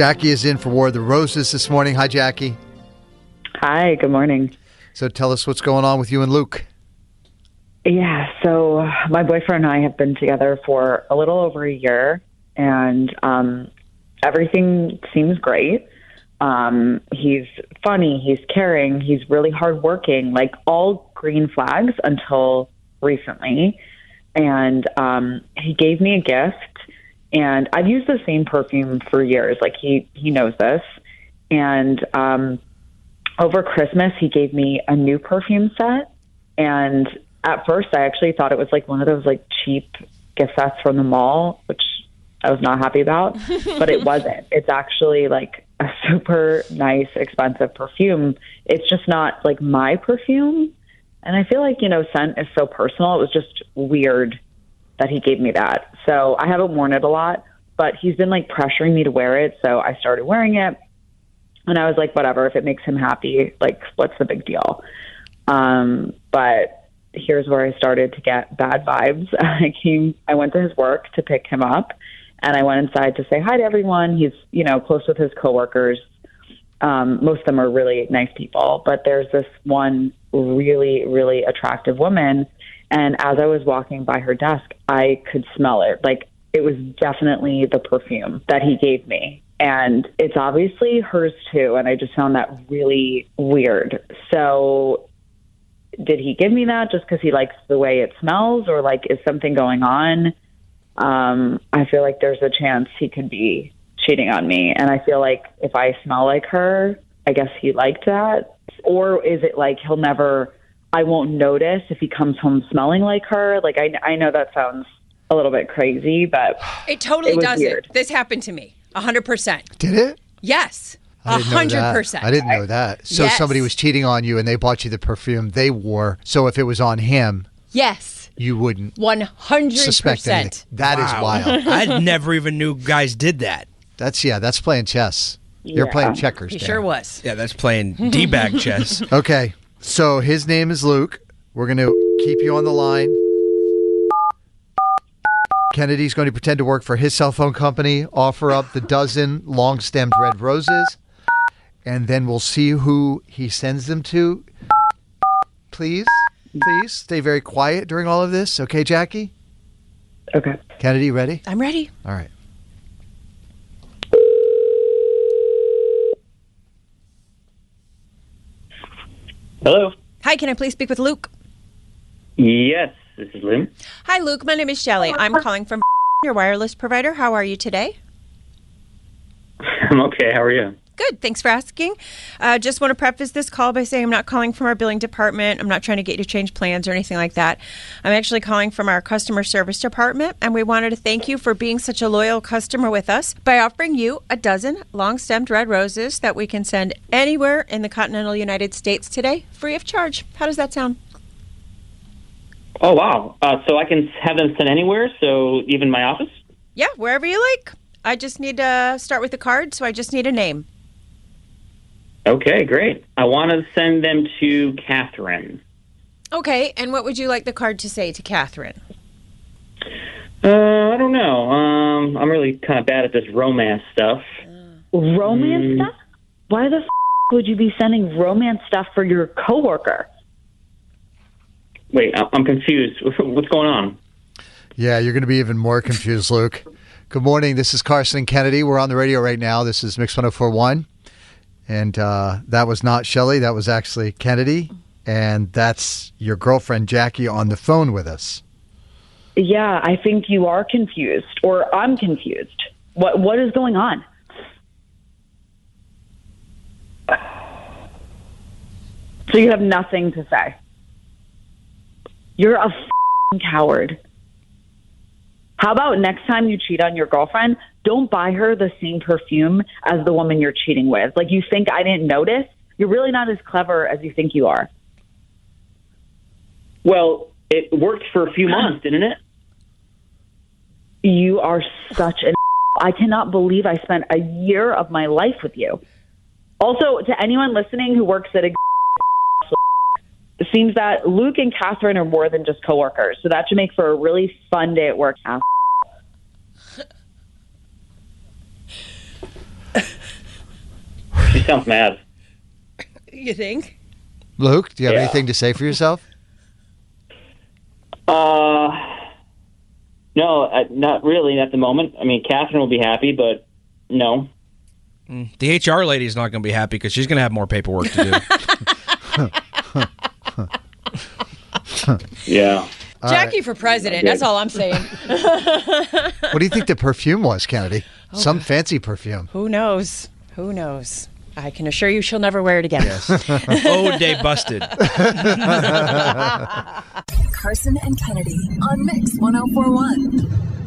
Jackie is in for War of the Roses this morning. Hi, Jackie. Hi, good morning. So tell us what's going on with you and Luke. Yeah, so my boyfriend and I have been together for a little over a year, and um, everything seems great. Um, he's funny, he's caring, he's really hardworking, like all green flags until recently. And um, he gave me a gift, and I've used the same perfume for years. Like he he knows this, and um, over Christmas he gave me a new perfume set, and at first I actually thought it was like one of those like cheap gift sets from the mall, which I was not happy about, but it wasn't. It's actually like a super nice, expensive perfume. It's just not like my perfume. And I feel like, you know, scent is so personal. It was just weird that he gave me that. So I haven't worn it a lot, but he's been like pressuring me to wear it. So I started wearing it. And I was like, whatever, if it makes him happy, like, what's the big deal? Um, but here's where I started to get bad vibes. I came, I went to his work to pick him up and I went inside to say hi to everyone. He's, you know, close with his coworkers. Um, most of them are really nice people, but there's this one really, really attractive woman. And as I was walking by her desk, I could smell it. Like it was definitely the perfume that he gave me. And it's obviously hers too. And I just found that really weird. So did he give me that just because he likes the way it smells or like is something going on? Um, I feel like there's a chance he could be cheating on me. And I feel like if I smell like her, I guess he liked that. Or is it like he'll never, I won't notice if he comes home smelling like her? Like, I, I know that sounds a little bit crazy, but It totally It doesn't. weird. This happened to me. 100%. Did it? Yes. I didn't know that. 100%. I didn't know that. So Yes. somebody was cheating on you and they bought you the perfume they wore. So if it was on him, Yes. you wouldn't 100%. suspect anything. That is wild. I never even knew guys did that. That's yeah, that's playing chess. You're Yeah. playing checkers. He Dan. sure was. Yeah, that's playing d-bag chess. Okay. So his name is Luke. We're going to keep you on the line. Kennedy's going to pretend to work for his cell phone company, offer up the dozen long stemmed red roses, and then we'll see who he sends them to. Please, please stay very quiet during all of this. Okay, Jackie? okay. Kennedy, ready? I'm ready. All right. Hello. Hi, can I please speak with Luke? Yes, this is Lim. Hi, Luke. My name is Shelly. I'm calling from your wireless provider. How are you today? I'm okay. How are you? Good. Thanks for asking. Uh, just want to preface this call by saying I'm not calling from our billing department. I'm not trying to get you to change plans or anything like that. I'm actually calling from our customer service department, and we wanted to thank you for being such a loyal customer with us by offering you a dozen long stemmed red roses that we can send anywhere in the continental United States today, free of charge. How does that sound? Oh wow. Uh, so I can have them sent anywhere. So even my office. Yeah, wherever you like. I just need to start with the card, so I just need a name. Okay, great. I want to send them to Catherine. Okay, and what would you like the card to say to Catherine? Uh, I don't know. Um, I'm really kind of bad at this romance stuff. Romance stuff? Why the f- would you be sending romance stuff for your coworker? Wait, I- I'm confused. What's going on? Yeah, you're going to be even more confused, Luke. Good morning. This is Carson and Kennedy. We're on the radio right now. This is Mix 1041. And uh, that was not Shelly. That was actually Kennedy. And that's your girlfriend, Jackie, on the phone with us. Yeah, I think you are confused, or I'm confused. What What is going on? So you have nothing to say. You're a coward. How about next time you cheat on your girlfriend, don't buy her the same perfume as the woman you're cheating with. Like you think I didn't notice? You're really not as clever as you think you are. Well, it worked for a few months, didn't it? You are such an. I cannot believe I spent a year of my life with you. Also, to anyone listening who works at a. It seems that Luke and Catherine are more than just coworkers, so that should make for a really fun day at work. Sounds mad. You think? Luke, do you have Yeah. anything to say for yourself? Uh, no, uh, not really at the moment. I mean, Catherine will be happy, but no. The HR lady is not going to be happy because she's going to have more paperwork to do. Yeah. Jackie for president. That's all I'm saying. What do you think the perfume was, Kennedy? Oh, Some fancy perfume. Who knows? Who knows? I can assure you she'll never wear it again. Yes. oh, day busted. Carson and Kennedy on Mix 1041.